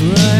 right.